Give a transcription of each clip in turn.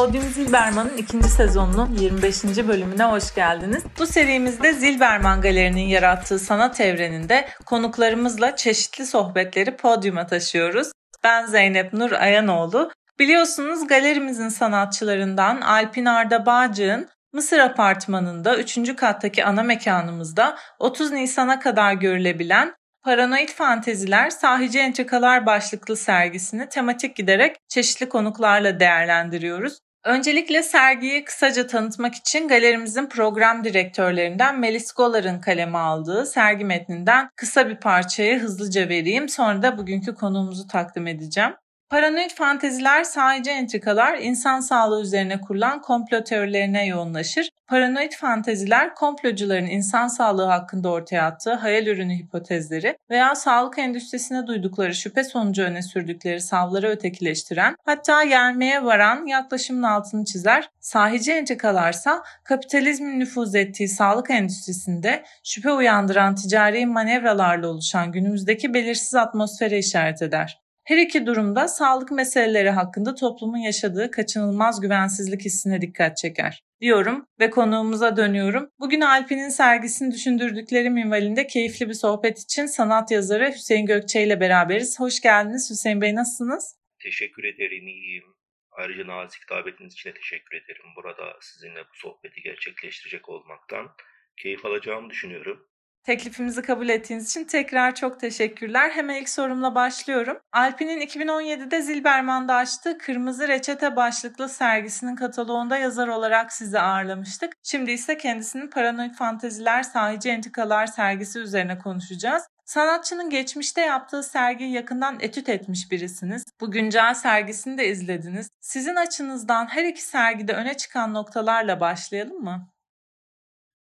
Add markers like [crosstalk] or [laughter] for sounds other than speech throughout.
Podyum Zilberman'ın ikinci sezonunun 25. bölümüne hoş geldiniz. Bu serimizde Zilberman Galeri'nin yarattığı sanat evreninde konuklarımızla çeşitli sohbetleri podyuma taşıyoruz. Ben Zeynep Nur Ayanoğlu. Biliyorsunuz galerimizin sanatçılarından Alpin Arda Bağcı'nın Mısır Apartmanı'nda 3. kattaki ana mekanımızda 30 Nisan'a kadar görülebilen Paranoid Fanteziler Sahici Entrikalar başlıklı sergisini tematik giderek çeşitli konuklarla değerlendiriyoruz. Öncelikle sergiyi kısaca tanıtmak için galerimizin program direktörlerinden Melis Golar'ın kaleme aldığı sergi metninden kısa bir parçayı hızlıca vereyim. Sonra da bugünkü konuğumuzu takdim edeceğim. Paranoid fanteziler sadece entrikalar insan sağlığı üzerine kurulan komplo teorilerine yoğunlaşır. Paranoid fanteziler komplocuların insan sağlığı hakkında ortaya attığı hayal ürünü hipotezleri veya sağlık endüstrisine duydukları şüphe sonucu öne sürdükleri savları ötekileştiren hatta yermeye varan yaklaşımın altını çizer. Sahici entrikalarsa kapitalizmin nüfuz ettiği sağlık endüstrisinde şüphe uyandıran ticari manevralarla oluşan günümüzdeki belirsiz atmosfere işaret eder. Her iki durumda sağlık meseleleri hakkında toplumun yaşadığı kaçınılmaz güvensizlik hissine dikkat çeker. Diyorum ve konuğumuza dönüyorum. Bugün Alp'in sergisini düşündürdükleri minvalinde keyifli bir sohbet için sanat yazarı Hüseyin Gökçe ile beraberiz. Hoş geldiniz Hüseyin Bey nasılsınız? Teşekkür ederim iyiyim. Ayrıca nazik davetiniz için de teşekkür ederim. Burada sizinle bu sohbeti gerçekleştirecek olmaktan keyif alacağımı düşünüyorum. Teklifimizi kabul ettiğiniz için tekrar çok teşekkürler. Hemen ilk sorumla başlıyorum. Alpin'in 2017'de Zilberman'da açtığı Kırmızı Reçete başlıklı sergisinin kataloğunda yazar olarak sizi ağırlamıştık. Şimdi ise kendisinin Paranoid Fanteziler Sahici Entikalar sergisi üzerine konuşacağız. Sanatçının geçmişte yaptığı sergiyi yakından etüt etmiş birisiniz. Bu güncel sergisini de izlediniz. Sizin açınızdan her iki sergide öne çıkan noktalarla başlayalım mı?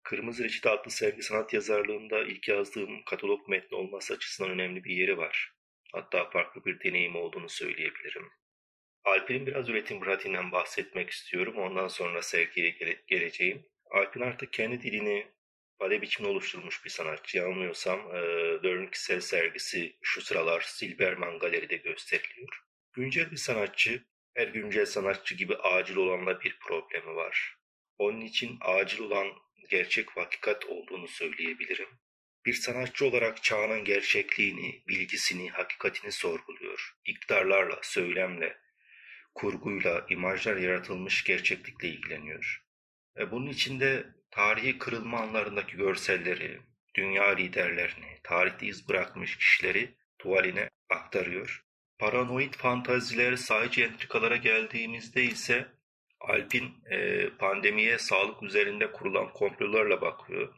Kırmızı Reçete adlı sergi sanat yazarlığında ilk yazdığım katalog metni olması açısından önemli bir yeri var. Hatta farklı bir deneyim olduğunu söyleyebilirim. Alp'in biraz üretim pratiğinden bahsetmek istiyorum. Ondan sonra sergiye gele- geleceğim. Alp'in artık kendi dilini ifade biçimini oluşturmuş bir sanatçı. Yanılmıyorsam e, Dörn Kişisel sergisi şu sıralar Silberman Galeri'de gösteriliyor. Güncel bir sanatçı, her güncel sanatçı gibi acil olanla bir problemi var. Onun için acil olan gerçek hakikat olduğunu söyleyebilirim. Bir sanatçı olarak çağının gerçekliğini, bilgisini, hakikatini sorguluyor. İktidarlarla, söylemle, kurguyla, imajlar yaratılmış gerçeklikle ilgileniyor. Ve bunun içinde tarihi kırılma anlarındaki görselleri, dünya liderlerini, tarihte iz bırakmış kişileri tuvaline aktarıyor. Paranoid fantaziler sadece entrikalara geldiğimizde ise Alp'in e, pandemiye sağlık üzerinde kurulan komplolarla bakıyor.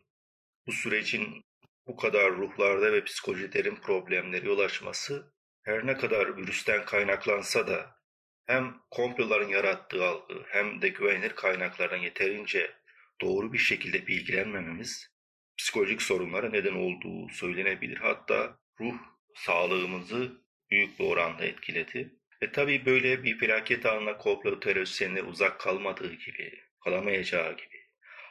Bu sürecin bu kadar ruhlarda ve psikolojilerin problemleri yol açması her ne kadar virüsten kaynaklansa da hem komploların yarattığı algı hem de güvenilir kaynaklardan yeterince doğru bir şekilde bilgilenmememiz psikolojik sorunlara neden olduğu söylenebilir. Hatta ruh sağlığımızı büyük bir oranda etkiledi. E tabi böyle bir felaket anına komplo teorisyenler uzak kalmadığı gibi, kalamayacağı gibi.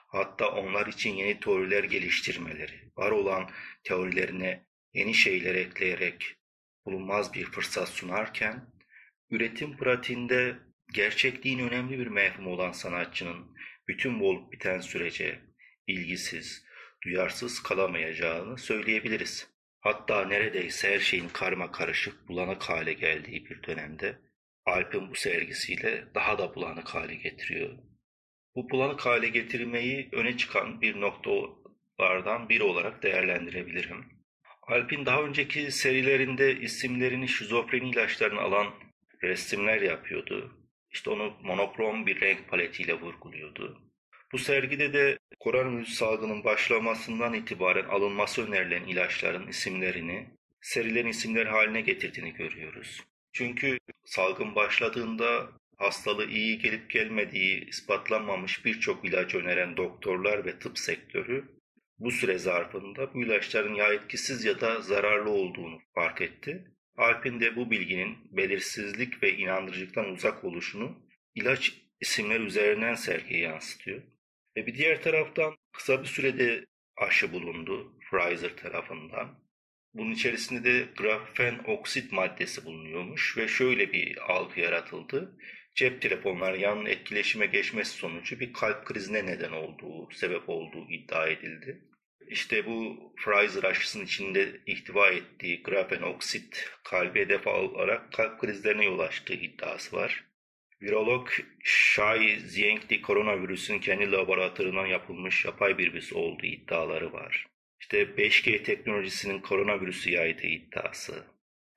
Hatta onlar için yeni teoriler geliştirmeleri, var olan teorilerine yeni şeyler ekleyerek bulunmaz bir fırsat sunarken, üretim pratiğinde gerçekliğin önemli bir mefhumu olan sanatçının bütün bu olup biten sürece ilgisiz, duyarsız kalamayacağını söyleyebiliriz. Hatta neredeyse her şeyin karma karışık, bulanık hale geldiği bir dönemde Alp'in bu sergisiyle daha da bulanık hale getiriyor. Bu bulanık hale getirmeyi öne çıkan bir noktalardan biri olarak değerlendirebilirim. Alp'in daha önceki serilerinde isimlerini şizofreni ilaçlarını alan resimler yapıyordu. İşte onu monokrom bir renk paletiyle vurguluyordu. Bu sergide de koronavirüs salgının başlamasından itibaren alınması önerilen ilaçların isimlerini serilerin isimleri haline getirdiğini görüyoruz. Çünkü salgın başladığında hastalığı iyi gelip gelmediği ispatlanmamış birçok ilaç öneren doktorlar ve tıp sektörü bu süre zarfında bu ilaçların ya etkisiz ya da zararlı olduğunu fark etti. Alp'in de bu bilginin belirsizlik ve inandırıcılıktan uzak oluşunu ilaç isimleri üzerinden sergiye yansıtıyor. Ve bir diğer taraftan kısa bir sürede aşı bulundu Pfizer tarafından. Bunun içerisinde de grafen oksit maddesi bulunuyormuş ve şöyle bir algı yaratıldı. cep telefonları yanın etkileşime geçmesi sonucu bir kalp krizine neden olduğu, sebep olduğu iddia edildi. İşte bu Pfizer aşısının içinde ihtiva ettiği grafen oksit kalbe hedef alarak kalp krizlerine yol açtığı iddiası var. Virolog Shai Zhengdi koronavirüsün kendi laboratuvarından yapılmış yapay bir virüs olduğu iddiaları var. İşte 5G teknolojisinin koronavirüsü yaydığı iddiası.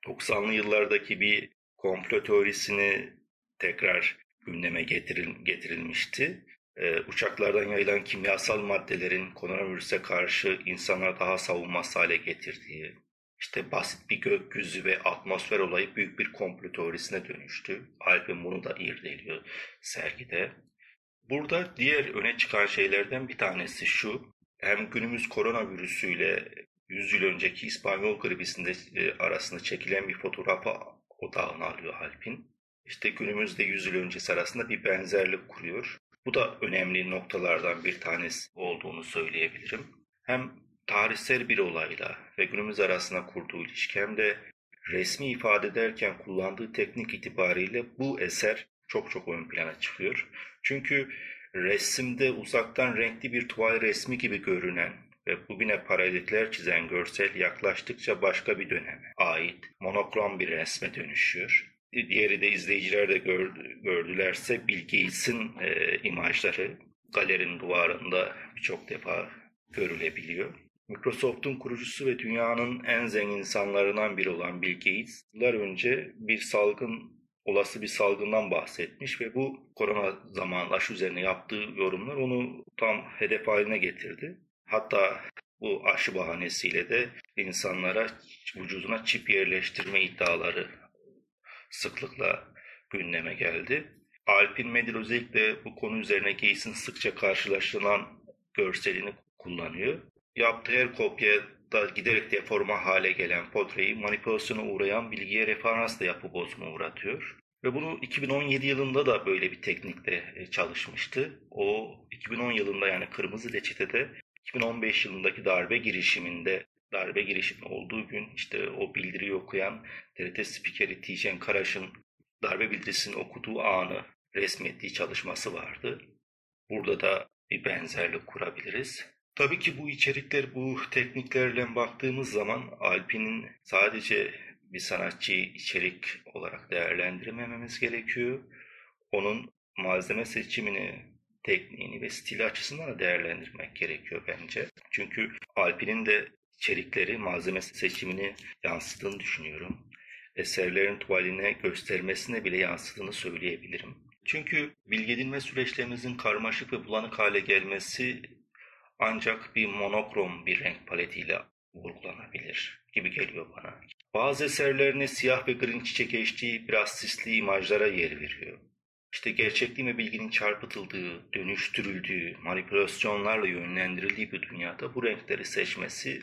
90'lı yıllardaki bir komplo teorisini tekrar gündeme getiril, getirilmişti. Ee, uçaklardan yayılan kimyasal maddelerin koronavirüse karşı insanlar daha savunmaz hale getirdiği, işte basit bir gökyüzü ve atmosfer olayı büyük bir komplo teorisine dönüştü. Alp'in bunu da irdeliyor sergide. Burada diğer öne çıkan şeylerden bir tanesi şu. Hem günümüz koronavirüsüyle 100 yıl önceki İspanyol gribisinde e, arasında çekilen bir fotoğrafa odağını alıyor Alp'in. İşte günümüzde 100 yıl öncesi arasında bir benzerlik kuruyor. Bu da önemli noktalardan bir tanesi olduğunu söyleyebilirim. Hem tarihsel bir olayla ve günümüz arasında kurduğu ilişki hem de resmi ifade ederken kullandığı teknik itibariyle bu eser çok çok ön plana çıkıyor. Çünkü resimde uzaktan renkli bir tuval resmi gibi görünen ve bugüne paralellikler çizen görsel yaklaştıkça başka bir döneme ait monokrom bir resme dönüşüyor. Diğeri de izleyiciler de gördü, gördülerse Bill Gates'in e, imajları galerinin duvarında birçok defa görülebiliyor. Microsoft'un kurucusu ve dünyanın en zengin insanlarından biri olan Bill Gates, yıllar önce bir salgın, olası bir salgından bahsetmiş ve bu korona zamanı aşı üzerine yaptığı yorumlar onu tam hedef haline getirdi. Hatta bu aşı bahanesiyle de insanlara vücuduna çip yerleştirme iddiaları sıklıkla gündeme geldi. Alpin Medil özellikle bu konu üzerine Gates'in sıkça karşılaşılan görselini kullanıyor. Yaptığı her kopyada giderek deforma hale gelen portreyi manipülasyona uğrayan bilgiye referansla yapı bozma uğratıyor. Ve bunu 2017 yılında da böyle bir teknikle e, çalışmıştı. O 2010 yılında yani Kırmızı Reçete'de 2015 yılındaki darbe girişiminde darbe girişimi olduğu gün işte o bildiriyi okuyan TRT spikeri Tijen Karaş'ın darbe bildirisini okuduğu anı resmettiği çalışması vardı. Burada da bir benzerlik kurabiliriz. Tabii ki bu içerikler, bu tekniklerle baktığımız zaman Alpin'in sadece bir sanatçı içerik olarak değerlendirmememiz gerekiyor. Onun malzeme seçimini, tekniğini ve stili açısından da değerlendirmek gerekiyor bence. Çünkü Alpin'in de içerikleri, malzeme seçimini yansıttığını düşünüyorum. Eserlerin tuvaline göstermesine bile yansıttığını söyleyebilirim. Çünkü bilgi edinme süreçlerimizin karmaşık ve bulanık hale gelmesi ancak bir monokrom bir renk paletiyle vurgulanabilir gibi geliyor bana. Bazı eserlerine siyah ve gri çiçek geçtiği biraz sisli imajlara yer veriyor. İşte gerçekliğin ve bilginin çarpıtıldığı, dönüştürüldüğü, manipülasyonlarla yönlendirildiği bir dünyada bu renkleri seçmesi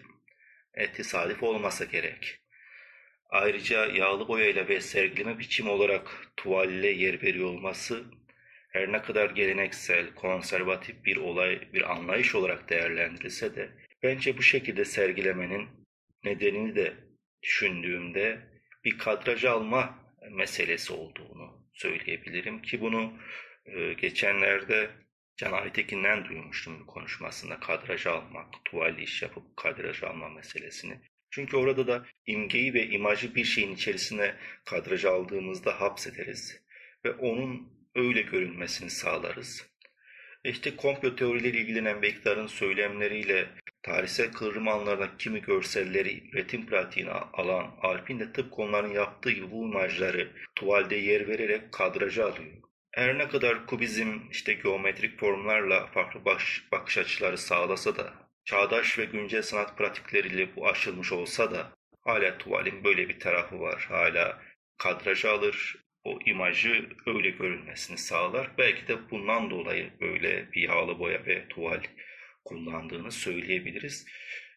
e, tesadüf olmasa gerek. Ayrıca yağlı boyayla ve sergileme biçimi olarak tuvalle yer veriyor olması her ne kadar geleneksel, konservatif bir olay, bir anlayış olarak değerlendirilse de bence bu şekilde sergilemenin nedenini de düşündüğümde bir kadraj alma meselesi olduğunu söyleyebilirim ki bunu e, geçenlerde Can Aytekin'den duymuştum konuşmasında kadraj almak, tuvalli iş yapıp kadraj alma meselesini. Çünkü orada da imgeyi ve imajı bir şeyin içerisine kadraj aldığımızda hapsederiz ve onun öyle görünmesini sağlarız. İşte komplo teorileri ilgilenen Bektar'ın söylemleriyle tarihsel kıvrım anlarına kimi görselleri üretim pratiğine alan Alpin de tıpkı onların yaptığı gibi bu imajları tuvalde yer vererek kadraja alıyor. Her ne kadar kubizm işte geometrik formlarla farklı baş, bakış açıları sağlasa da, çağdaş ve güncel sanat pratikleriyle bu aşılmış olsa da hala tuvalin böyle bir tarafı var. Hala kadraja alır, o imajı öyle görünmesini sağlar. Belki de bundan dolayı böyle bir yağlı boya ve tuval kullandığını söyleyebiliriz.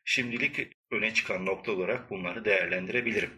Şimdilik öne çıkan nokta olarak bunları değerlendirebilirim.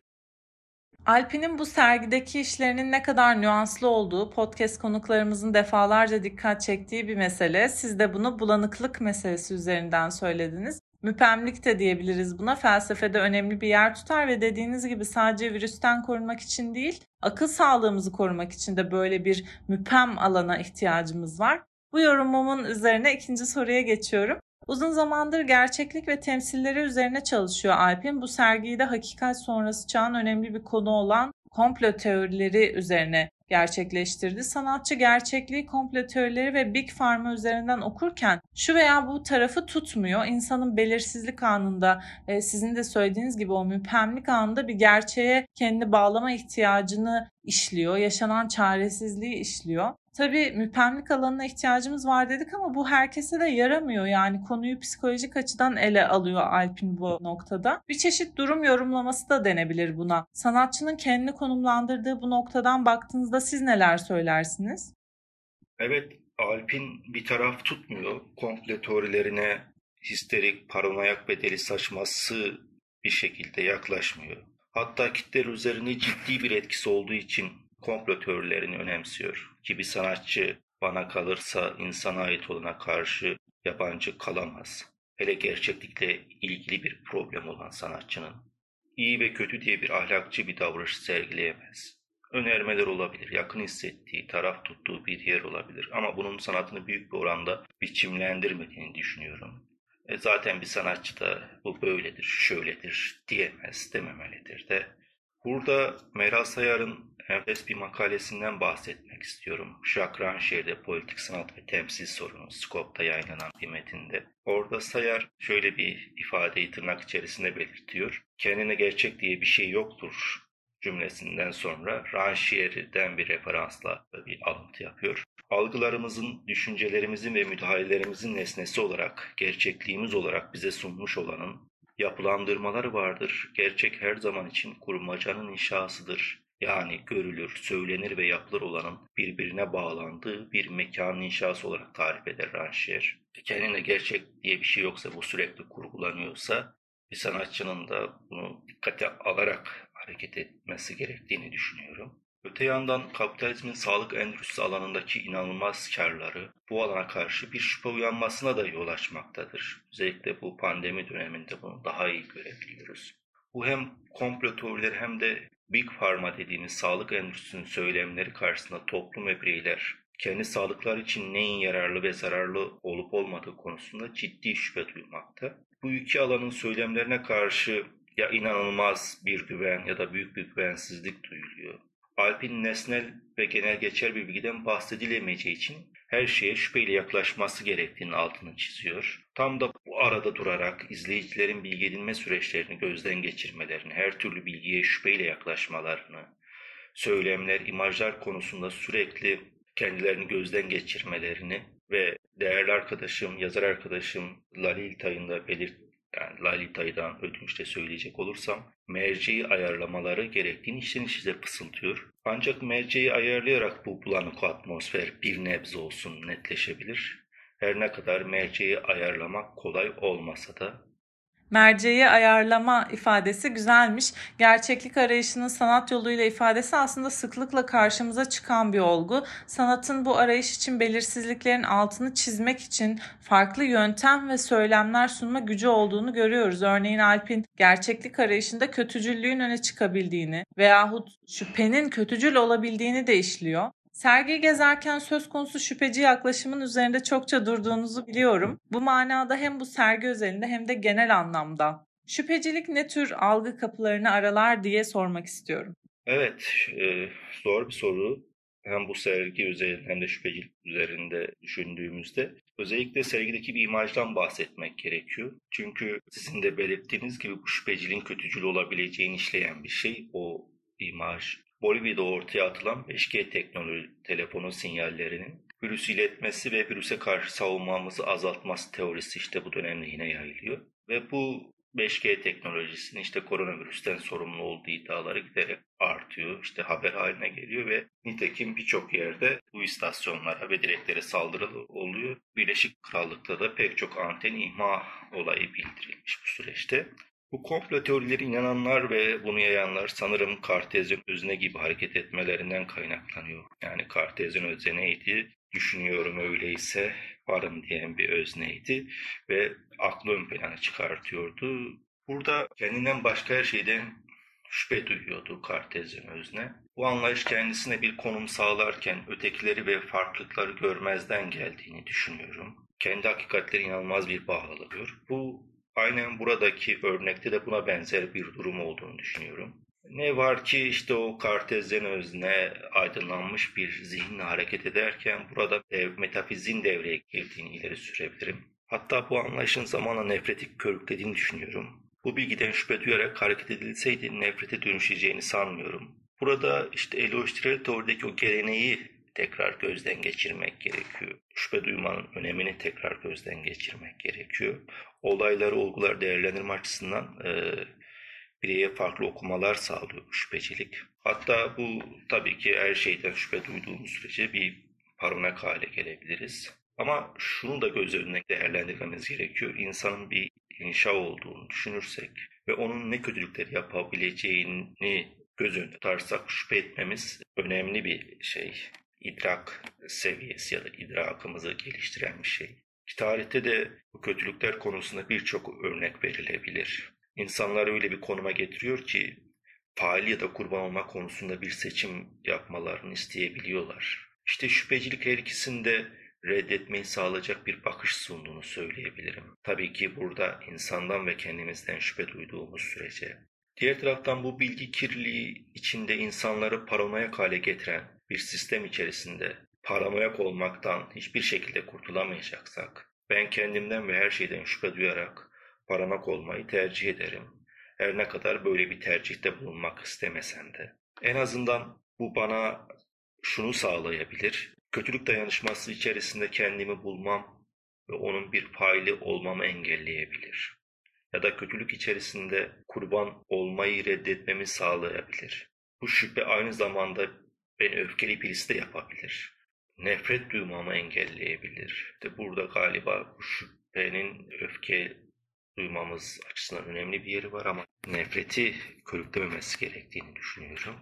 Alpin'in bu sergideki işlerinin ne kadar nüanslı olduğu podcast konuklarımızın defalarca dikkat çektiği bir mesele. Siz de bunu bulanıklık meselesi üzerinden söylediniz. Müpemlik de diyebiliriz buna. Felsefede önemli bir yer tutar ve dediğiniz gibi sadece virüsten korunmak için değil, akıl sağlığımızı korumak için de böyle bir müpem alana ihtiyacımız var. Bu yorumumun üzerine ikinci soruya geçiyorum. Uzun zamandır gerçeklik ve temsilleri üzerine çalışıyor Alp'in. Bu sergiyi de hakikat sonrası çağın önemli bir konu olan komplo teorileri üzerine gerçekleştirdi. Sanatçı gerçekliği, komplo teorileri ve Big Pharma üzerinden okurken şu veya bu tarafı tutmuyor. İnsanın belirsizlik anında e, sizin de söylediğiniz gibi o müphemlik anında bir gerçeğe kendi bağlama ihtiyacını işliyor. Yaşanan çaresizliği işliyor. Tabii müpemlik alanına ihtiyacımız var dedik ama bu herkese de yaramıyor. Yani konuyu psikolojik açıdan ele alıyor Alp'in bu noktada. Bir çeşit durum yorumlaması da denebilir buna. Sanatçının kendini konumlandırdığı bu noktadan baktığınızda siz neler söylersiniz? Evet, Alp'in bir taraf tutmuyor. Komple teorilerine histerik, paranoyak ve deli saçması bir şekilde yaklaşmıyor. Hatta kitler üzerinde ciddi bir etkisi olduğu için komplo teorilerini önemsiyor. Ki bir sanatçı bana kalırsa insana ait olana karşı yabancı kalamaz. Hele gerçeklikle ilgili bir problem olan sanatçının. iyi ve kötü diye bir ahlakçı bir davranış sergileyemez. Önermeler olabilir, yakın hissettiği, taraf tuttuğu bir yer olabilir ama bunun sanatını büyük bir oranda biçimlendirmediğini düşünüyorum. E zaten bir sanatçı da bu böyledir, şöyledir diyemez, dememelidir de. Burada Meral Sayar'ın enfes bir makalesinden bahsetmek istiyorum. Jacques Ranché'de Politik Sanat ve Temsil Sorunu Skop'ta yayınlanan bir metinde. Orada Sayar şöyle bir ifadeyi tırnak içerisinde belirtiyor. Kendine gerçek diye bir şey yoktur cümlesinden sonra Ranchier'den bir referansla bir alıntı yapıyor. Algılarımızın, düşüncelerimizin ve müdahalelerimizin nesnesi olarak, gerçekliğimiz olarak bize sunmuş olanın yapılandırmaları vardır. Gerçek her zaman için kurmacanın inşasıdır yani görülür, söylenir ve yapılır olanın birbirine bağlandığı bir mekanın inşası olarak tarif eder Ranşer. Kendine gerçek diye bir şey yoksa bu sürekli kurgulanıyorsa bir sanatçının da bunu dikkate alarak hareket etmesi gerektiğini düşünüyorum. Öte yandan kapitalizmin sağlık endüstrisi alanındaki inanılmaz karları bu alana karşı bir şüphe uyanmasına da yol açmaktadır. Özellikle bu pandemi döneminde bunu daha iyi görebiliyoruz. Bu hem komplo teorileri hem de Big Pharma dediğimiz sağlık endüstrisinin söylemleri karşısında toplum ve bireyler kendi sağlıklar için neyin yararlı ve zararlı olup olmadığı konusunda ciddi şüphe duymakta. Bu iki alanın söylemlerine karşı ya inanılmaz bir güven ya da büyük bir güvensizlik duyuluyor. Alp'in nesnel ve genel geçer bir bilgiden bahsedilemeyeceği için her şeye şüpheyle yaklaşması gerektiğini altını çiziyor. Tam da bu arada durarak izleyicilerin bilgi edinme süreçlerini gözden geçirmelerini, her türlü bilgiye şüpheyle yaklaşmalarını, söylemler, imajlar konusunda sürekli kendilerini gözden geçirmelerini ve değerli arkadaşım, yazar arkadaşım Lalil Tay'ın belirt yani Lalita'dan ödünçte söyleyecek olursam merceği ayarlamaları gerektiğini içten içe fısıldıyor. Ancak merceği ayarlayarak bu bulanık atmosfer bir nebze olsun netleşebilir. Her ne kadar merceği ayarlamak kolay olmasa da merceği ayarlama ifadesi güzelmiş. Gerçeklik arayışının sanat yoluyla ifadesi aslında sıklıkla karşımıza çıkan bir olgu. Sanatın bu arayış için belirsizliklerin altını çizmek için farklı yöntem ve söylemler sunma gücü olduğunu görüyoruz. Örneğin Alp'in gerçeklik arayışında kötücüllüğün öne çıkabildiğini veyahut şüphenin kötücül olabildiğini de işliyor. Sergi gezerken söz konusu şüpheci yaklaşımın üzerinde çokça durduğunuzu biliyorum. Bu manada hem bu sergi özelinde hem de genel anlamda. Şüphecilik ne tür algı kapılarını aralar diye sormak istiyorum. Evet, e, zor bir soru. Hem bu sergi üzerinde hem de şüphecilik üzerinde düşündüğümüzde özellikle sergideki bir imajdan bahsetmek gerekiyor. Çünkü sizin de belirttiğiniz gibi bu şüpheciliğin kötücül olabileceğini işleyen bir şey. O imaj Bolivya'da ortaya atılan 5G teknoloji telefonu sinyallerinin virüs iletmesi ve virüse karşı savunmamızı azaltması teorisi işte bu dönemde yine yayılıyor. Ve bu 5G teknolojisinin işte koronavirüsten sorumlu olduğu iddiaları giderek artıyor. İşte haber haline geliyor ve nitekim birçok yerde bu istasyonlara ve direklere saldırı oluyor. Birleşik Krallık'ta da pek çok anten ihma olayı bildirilmiş bu süreçte. Bu komplo teorileri inananlar ve bunu yayanlar sanırım Kartezyen özne gibi hareket etmelerinden kaynaklanıyor. Yani Kartezyen özne neydi? Düşünüyorum öyleyse varım diyen bir özneydi ve aklı ön plana çıkartıyordu. Burada kendinden başka her şeyden şüphe duyuyordu Kartezyen özne. Bu anlayış kendisine bir konum sağlarken ötekileri ve farklılıkları görmezden geldiğini düşünüyorum. Kendi hakikatleri inanılmaz bir bağlılıyor. Bu aynen buradaki örnekte de buna benzer bir durum olduğunu düşünüyorum. Ne var ki işte o kartezyen özne aydınlanmış bir zihinle hareket ederken burada dev, metafizin devreye girdiğini ileri sürebilirim. Hatta bu anlayışın zamanla nefreti körüklediğini düşünüyorum. Bu bilgiden şüphe duyarak hareket edilseydi nefrete dönüşeceğini sanmıyorum. Burada işte eleştirel teorideki o geleneği tekrar gözden geçirmek gerekiyor. Şüphe duymanın önemini tekrar gözden geçirmek gerekiyor. Olayları, olgular değerlendirme açısından e, bireye farklı okumalar sağlıyor şüphecilik. Hatta bu tabii ki her şeyden şüphe duyduğumuz sürece bir paranoyak hale gelebiliriz. Ama şunu da göz önüne değerlendirmemiz gerekiyor. İnsanın bir inşa olduğunu düşünürsek ve onun ne kötülükler yapabileceğini göz önünde tutarsak şüphe etmemiz önemli bir şey. İdrak seviyesi ya da idrakımızı geliştiren bir şey. Tarihte de bu kötülükler konusunda birçok örnek verilebilir. İnsanları öyle bir konuma getiriyor ki fail ya da kurban olma konusunda bir seçim yapmalarını isteyebiliyorlar. İşte şüphecilik her ikisinde reddetmeyi sağlayacak bir bakış sunduğunu söyleyebilirim. Tabii ki burada insandan ve kendimizden şüphe duyduğumuz sürece. Diğer taraftan bu bilgi kirliliği içinde insanları paranoyak hale getiren bir sistem içerisinde paranoyak olmaktan hiçbir şekilde kurtulamayacaksak, ben kendimden ve her şeyden şüphe duyarak paranak olmayı tercih ederim. Her ne kadar böyle bir tercihte bulunmak istemesem de. En azından bu bana şunu sağlayabilir. Kötülük dayanışması içerisinde kendimi bulmam ve onun bir faili olmamı engelleyebilir. Ya da kötülük içerisinde kurban olmayı reddetmemi sağlayabilir. Bu şüphe aynı zamanda beni öfkeli birisi de yapabilir. Nefret duymamı engelleyebilir. İşte burada galiba bu şüphenin öfke duymamız açısından önemli bir yeri var ama nefreti körüklememesi gerektiğini düşünüyorum.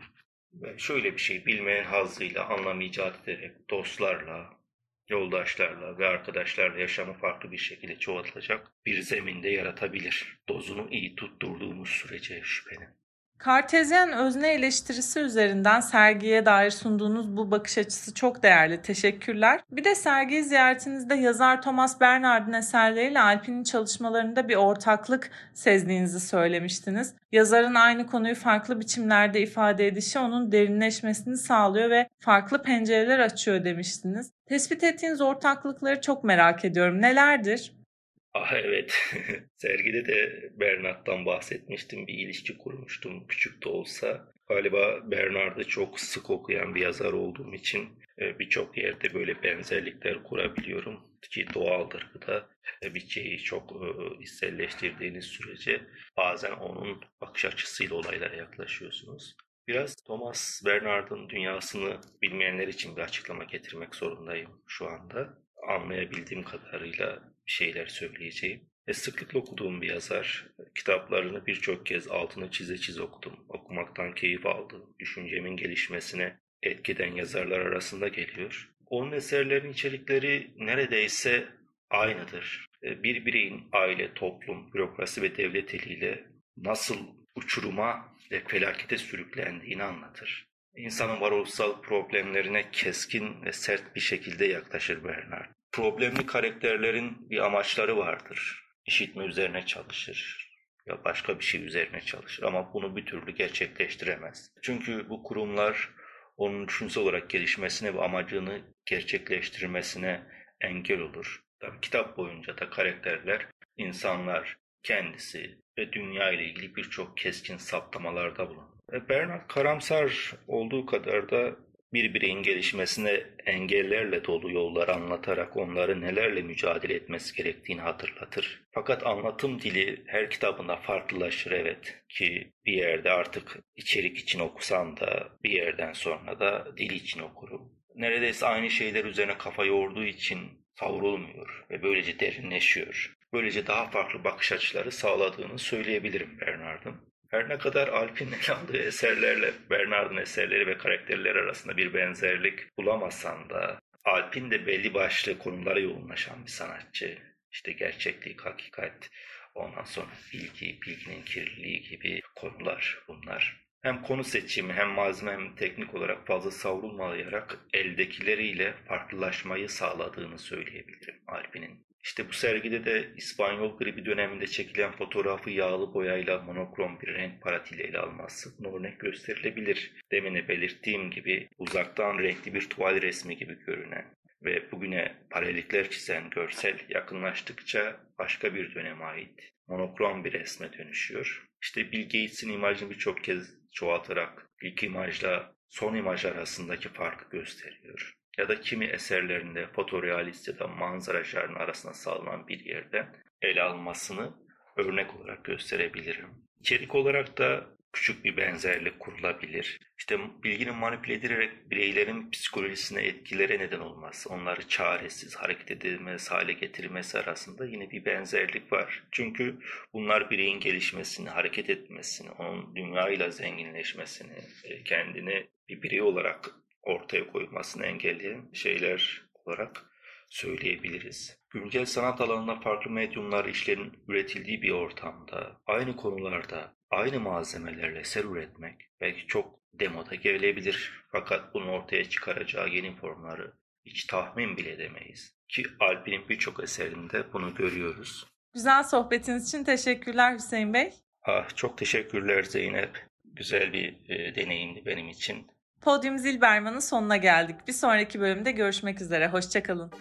Ve şöyle bir şey bilmeyen hazıyla anlam icat ederek dostlarla, yoldaşlarla ve arkadaşlarla yaşamı farklı bir şekilde çoğaltılacak bir zeminde yaratabilir. Dozunu iyi tutturduğumuz sürece şüphenin. Kartezyen özne eleştirisi üzerinden sergiye dair sunduğunuz bu bakış açısı çok değerli. Teşekkürler. Bir de sergi ziyaretinizde yazar Thomas Bernhard'ın eserleriyle Alpin'in çalışmalarında bir ortaklık sezdiğinizi söylemiştiniz. Yazarın aynı konuyu farklı biçimlerde ifade edişi onun derinleşmesini sağlıyor ve farklı pencereler açıyor demiştiniz. Tespit ettiğiniz ortaklıkları çok merak ediyorum. Nelerdir? Ah evet. [laughs] Sergide de Bernard'dan bahsetmiştim. Bir ilişki kurmuştum küçük de olsa. Galiba Bernard'ı çok sık okuyan bir yazar olduğum için e, birçok yerde böyle benzerlikler kurabiliyorum. Ki doğaldır bu da. E, bir şeyi çok e, içselleştirdiğiniz sürece bazen onun bakış açısıyla olaylara yaklaşıyorsunuz. Biraz Thomas Bernard'ın dünyasını bilmeyenler için bir açıklama getirmek zorundayım şu anda. Anlayabildiğim kadarıyla şeyler söyleyeceğim. E, sıklıkla okuduğum bir yazar. Kitaplarını birçok kez altını çize çize okudum. Okumaktan keyif aldım. Düşüncemin gelişmesine etkeden yazarlar arasında geliyor. Onun eserlerin içerikleri neredeyse aynıdır. E, bir bireyin aile, toplum, bürokrasi ve devlet eliyle nasıl uçuruma ve felakete sürüklendiğini anlatır. İnsanın varoluşsal problemlerine keskin ve sert bir şekilde yaklaşır Bernard problemli karakterlerin bir amaçları vardır. İşitme üzerine çalışır ya başka bir şey üzerine çalışır ama bunu bir türlü gerçekleştiremez. Çünkü bu kurumlar onun düşünsel olarak gelişmesine ve amacını gerçekleştirmesine engel olur. Tabii kitap boyunca da karakterler, insanlar, kendisi ve dünya ile ilgili birçok keskin saptamalarda bulunur. Bernard karamsar olduğu kadar da bir bireyin gelişmesine engellerle dolu yolları anlatarak onları nelerle mücadele etmesi gerektiğini hatırlatır. Fakat anlatım dili her kitabında farklılaşır evet ki bir yerde artık içerik için okusam da bir yerden sonra da dil için okurum. Neredeyse aynı şeyler üzerine kafa yorduğu için savrulmuyor ve böylece derinleşiyor. Böylece daha farklı bakış açıları sağladığını söyleyebilirim Bernard'ın. Her ne kadar Alp'in [laughs] ele aldığı eserlerle Bernard'ın eserleri ve karakterleri arasında bir benzerlik bulamasan da Alp'in de belli başlı konulara yoğunlaşan bir sanatçı. İşte gerçeklik, hakikat, ondan sonra bilgi, bilginin kirliliği gibi konular bunlar. Hem konu seçimi hem malzeme hem teknik olarak fazla savrulmayarak eldekileriyle farklılaşmayı sağladığını söyleyebilirim Alp'inin. İşte bu sergide de İspanyol gribi döneminde çekilen fotoğrafı yağlı boyayla monokrom bir renk paletiyle ele alması örnek gösterilebilir. Demine belirttiğim gibi uzaktan renkli bir tuval resmi gibi görünen ve bugüne paralellikler çizen görsel yakınlaştıkça başka bir döneme ait monokrom bir resme dönüşüyor. İşte Bill Gates'in imajını birçok kez çoğaltarak ilk imajla son imaj arasındaki farkı gösteriyor. Ya da kimi eserlerinde fotorealist ya da manzara janrı arasında sağlanan bir yerden ele almasını örnek olarak gösterebilirim. İçerik olarak da küçük bir benzerlik kurulabilir. İşte bilginin manipüle edilerek bireylerin psikolojisine etkilere neden olması, onları çaresiz hareket edilmesi hale getirmesi arasında yine bir benzerlik var. Çünkü bunlar bireyin gelişmesini, hareket etmesini, onun dünyayla zenginleşmesini, e, kendini bir birey olarak ortaya koymasını engelleyen şeyler olarak söyleyebiliriz. Güncel sanat alanında farklı medyumlar işlerin üretildiği bir ortamda, aynı konularda, aynı malzemelerle eser üretmek belki çok demoda gelebilir. Fakat bunu ortaya çıkaracağı yeni formları hiç tahmin bile edemeyiz. Ki Alp'in birçok eserinde bunu görüyoruz. Güzel sohbetiniz için teşekkürler Hüseyin Bey. Ah, çok teşekkürler Zeynep. Güzel bir e, deneyimdi benim için. Podyum Zilberman'ın sonuna geldik. Bir sonraki bölümde görüşmek üzere. Hoşçakalın.